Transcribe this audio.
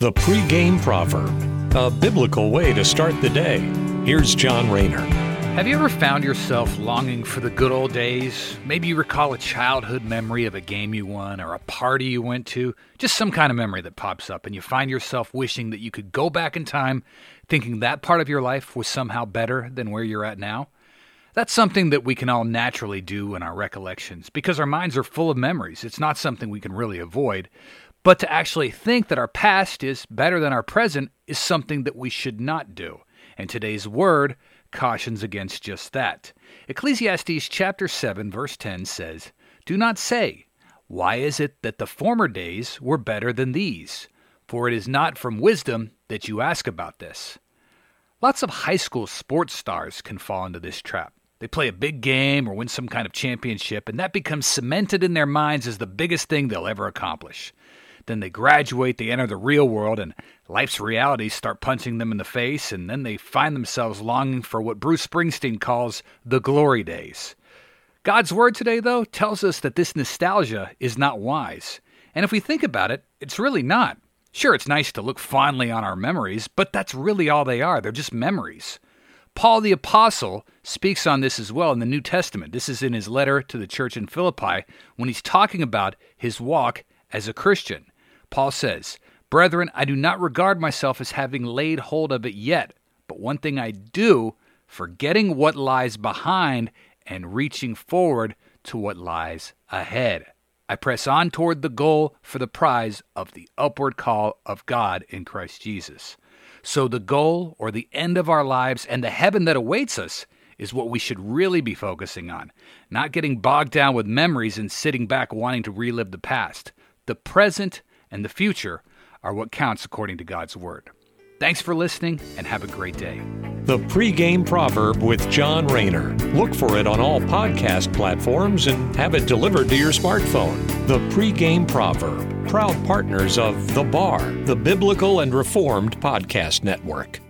The pregame proverb, a biblical way to start the day. Here's John Rayner. Have you ever found yourself longing for the good old days? Maybe you recall a childhood memory of a game you won or a party you went to, just some kind of memory that pops up, and you find yourself wishing that you could go back in time, thinking that part of your life was somehow better than where you're at now. That's something that we can all naturally do in our recollections because our minds are full of memories. It's not something we can really avoid. But to actually think that our past is better than our present is something that we should not do. And today's word cautions against just that. Ecclesiastes chapter 7 verse 10 says, "Do not say, why is it that the former days were better than these? For it is not from wisdom that you ask about this." Lots of high school sports stars can fall into this trap. They play a big game or win some kind of championship, and that becomes cemented in their minds as the biggest thing they'll ever accomplish. Then they graduate, they enter the real world, and life's realities start punching them in the face, and then they find themselves longing for what Bruce Springsteen calls the glory days. God's word today, though, tells us that this nostalgia is not wise. And if we think about it, it's really not. Sure, it's nice to look fondly on our memories, but that's really all they are. They're just memories. Paul the Apostle speaks on this as well in the New Testament. This is in his letter to the church in Philippi when he's talking about his walk as a Christian. Paul says, Brethren, I do not regard myself as having laid hold of it yet, but one thing I do, forgetting what lies behind and reaching forward to what lies ahead. I press on toward the goal for the prize of the upward call of God in Christ Jesus. So, the goal or the end of our lives and the heaven that awaits us is what we should really be focusing on, not getting bogged down with memories and sitting back wanting to relive the past. The present and the future are what counts according to God's Word. Thanks for listening and have a great day. The pregame proverb with John Rayner. Look for it on all podcast platforms and have it delivered to your smartphone. The pregame proverb, proud partners of The Bar, the Biblical and Reformed Podcast Network.